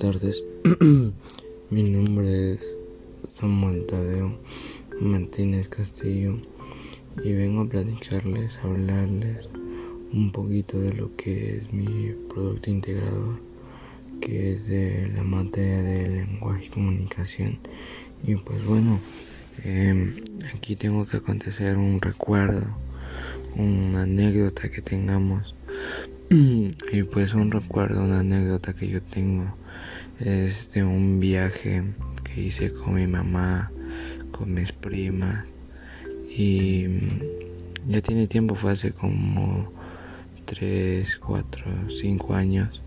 tardes. Mi nombre es Samuel Tadeo Martínez Castillo y vengo a platicarles, a hablarles un poquito de lo que es mi producto integrador, que es de la materia de lenguaje y comunicación. Y pues bueno, em, aquí tengo que acontecer un recuerdo, una anécdota que tengamos y pues un recuerdo, una anécdota que yo tengo es de un viaje que hice con mi mamá, con mis primas. Y ya tiene tiempo, fue hace como 3, 4, 5 años.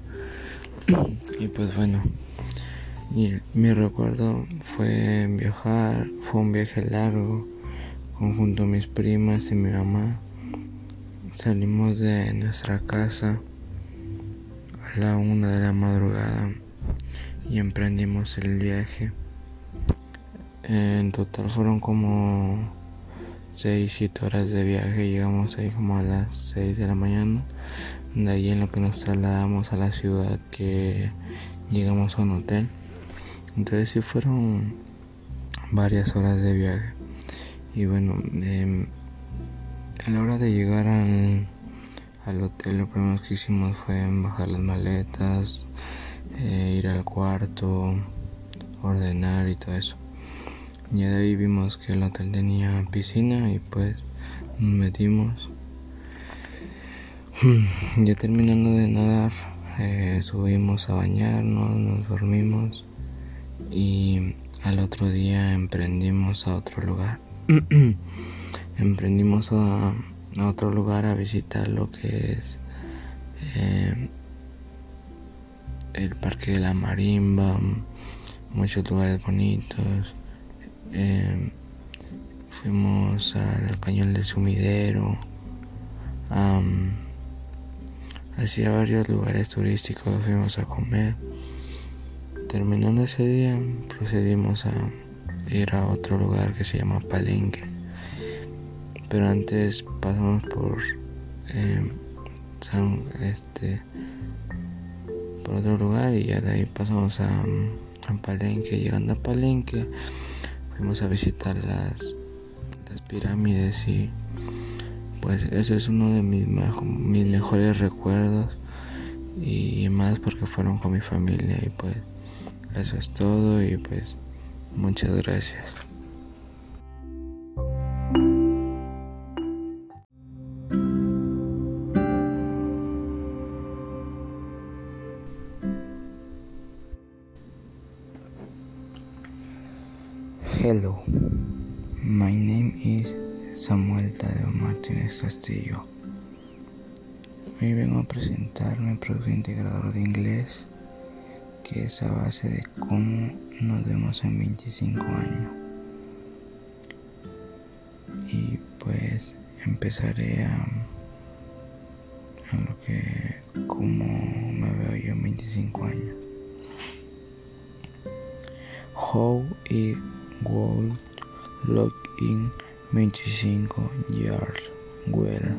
Y pues bueno, mi, mi recuerdo fue viajar, fue un viaje largo junto a mis primas y mi mamá Salimos de nuestra casa a la una de la madrugada y emprendimos el viaje. En total fueron como 6, 7 horas de viaje. Llegamos ahí como a las 6 de la mañana. De ahí en lo que nos trasladamos a la ciudad que llegamos a un hotel. Entonces sí fueron varias horas de viaje. Y bueno, eh, a la hora de llegar al, hotel, lo primero que hicimos fue bajar las maletas, eh, ir al cuarto, ordenar y todo eso. Ya de ahí vimos que el hotel tenía piscina y pues nos metimos. Ya terminando de nadar, eh, subimos a bañarnos, nos dormimos y al otro día emprendimos a otro lugar. emprendimos a, otro lugar a visitar lo que es eh, el Parque de la Marimba, muchos lugares bonitos. Eh, fuimos al Cañón del Sumidero, hacia varios lugares turísticos fuimos a comer. Terminando ese día, procedimos a ir a otro lugar que se llama Palenque pero antes pasamos por eh, San, este por otro lugar y ya de ahí pasamos a, a, Palenque. Llegando a Palenque fuimos a visitar las, las pirámides y pues eso es uno de mis, mis mejores recuerdos y más porque fueron con mi familia y pues eso es todo y pues muchas gracias Hello, my name is Samuel Tadeo Martínez Castillo. Hoy vengo a presentar mi producto integrador de inglés, que es a base de cómo nos vemos en 25 años. Y pues empezaré a, a lo que, cómo me veo yo en 25 años. How it World Lock in 25 years well.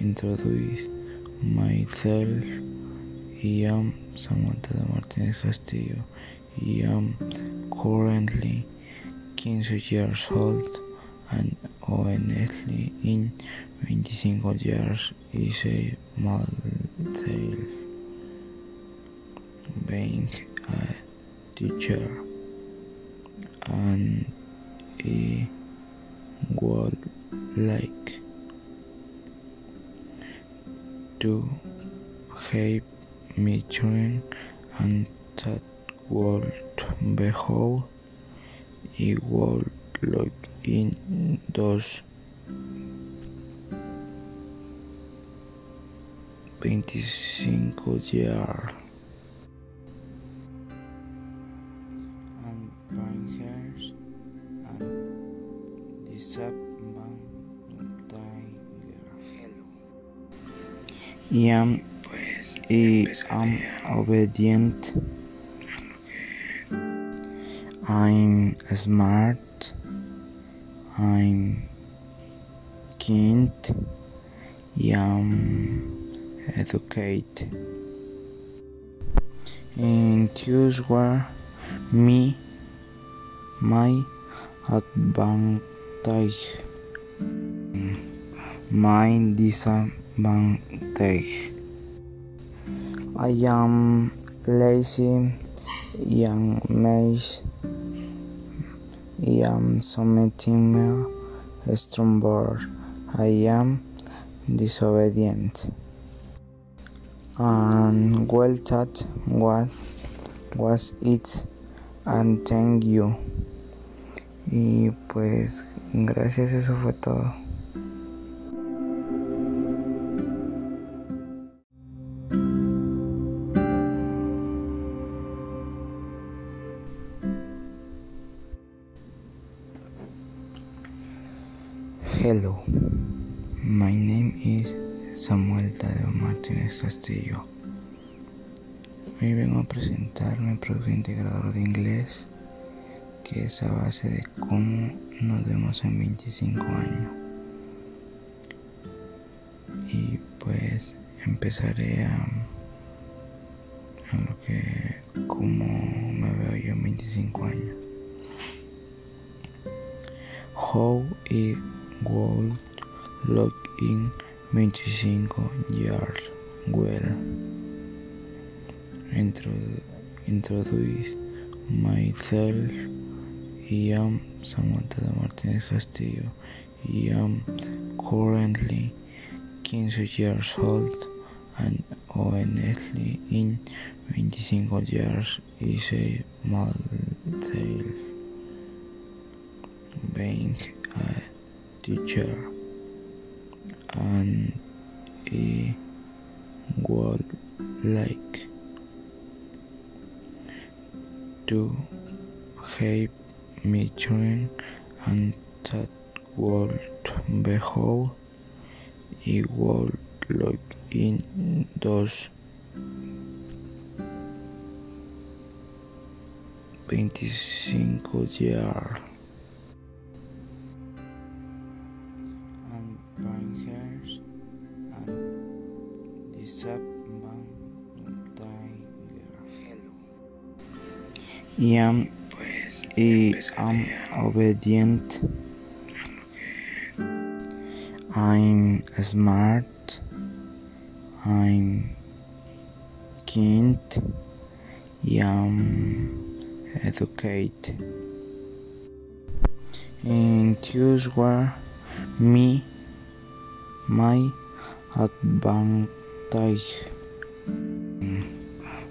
Introduce myself I am Samantha de Martinez Castillo. I am currently 15 years old and honestly in 25 years is a myself being a teacher and he would like to help me train and that would behave he would look in those 25 years I am, I am obedient. I'm smart. I'm kind. I am educated. and choose where me my advantage my disadvantage I am lazy young maize I am submitting me stronger I am disobedient. And well taught what was it and thank you. Y pues gracias eso fue todo Samuel Tadeo Martínez Castillo. Hoy vengo a presentar mi producto integrador de inglés, que es a base de cómo nos vemos en 25 años. Y pues empezaré a, a lo que, cómo me veo yo en 25 años. How it would look in 25 years well. Introdu introduce myself. I am Samantha de Martinez Castillo. I am currently 15 years old and honestly in 25 years is a myself being a teacher and I would like to have me train and that would behave it would look in those 25 years and the sap tiger. I am, I am obedient. I'm smart. I'm kind. I am educated. And choose where me my advantage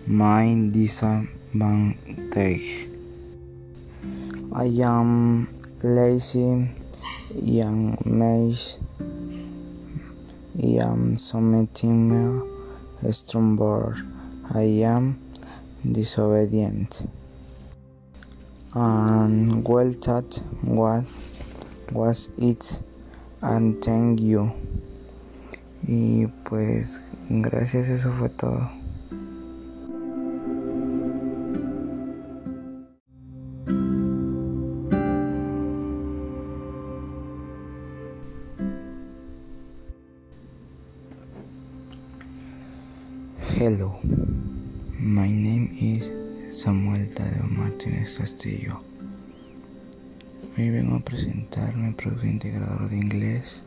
my disadvantage I am lazy young maize I am submitting me stronger I am disobedient. And well taught what was it. And thank you y pues gracias eso fue todo. Hello, my name is Samuel Tadeo Martínez Castillo. Hoy vengo a presentar mi producto integrador de inglés,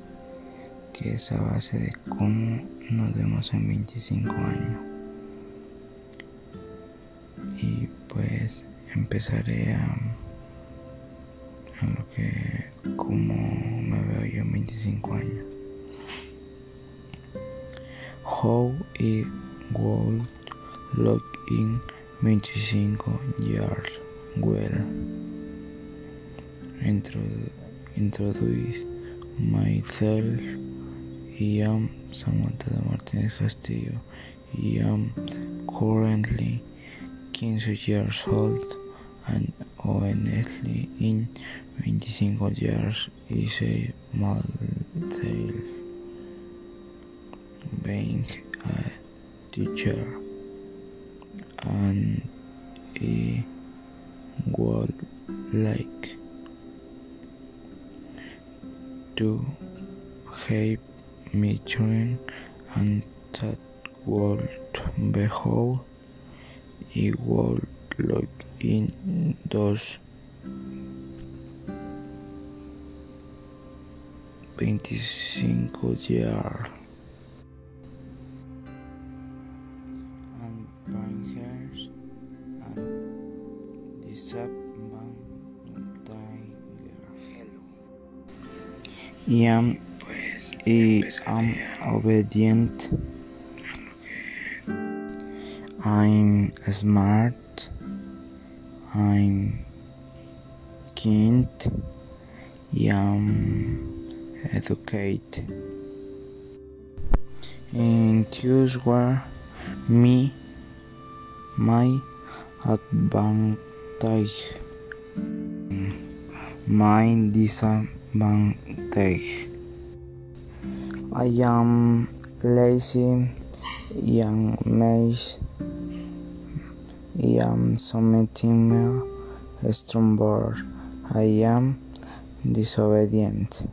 que es a base de cómo nos vemos en 25 años. Y pues empezaré a, a lo que, cómo me veo yo en 25 años. How it would look in 25 years well. Introdu introduce myself. I am Samantha de Martínez Castillo. I am currently 15 years old and honestly in 25 years is a myself being a teacher and I would like to have train and that would behave y would log in dos veinticinco years and hairs and Tiger. I am, obedient. I'm smart. I'm kind. I am educated. Where me my advantage my disadvantage I am lazy young maze I am submitting strong I am disobedient.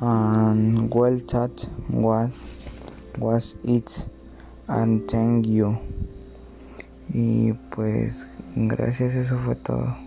And well that what was it and thank you. Y pues gracias eso fue todo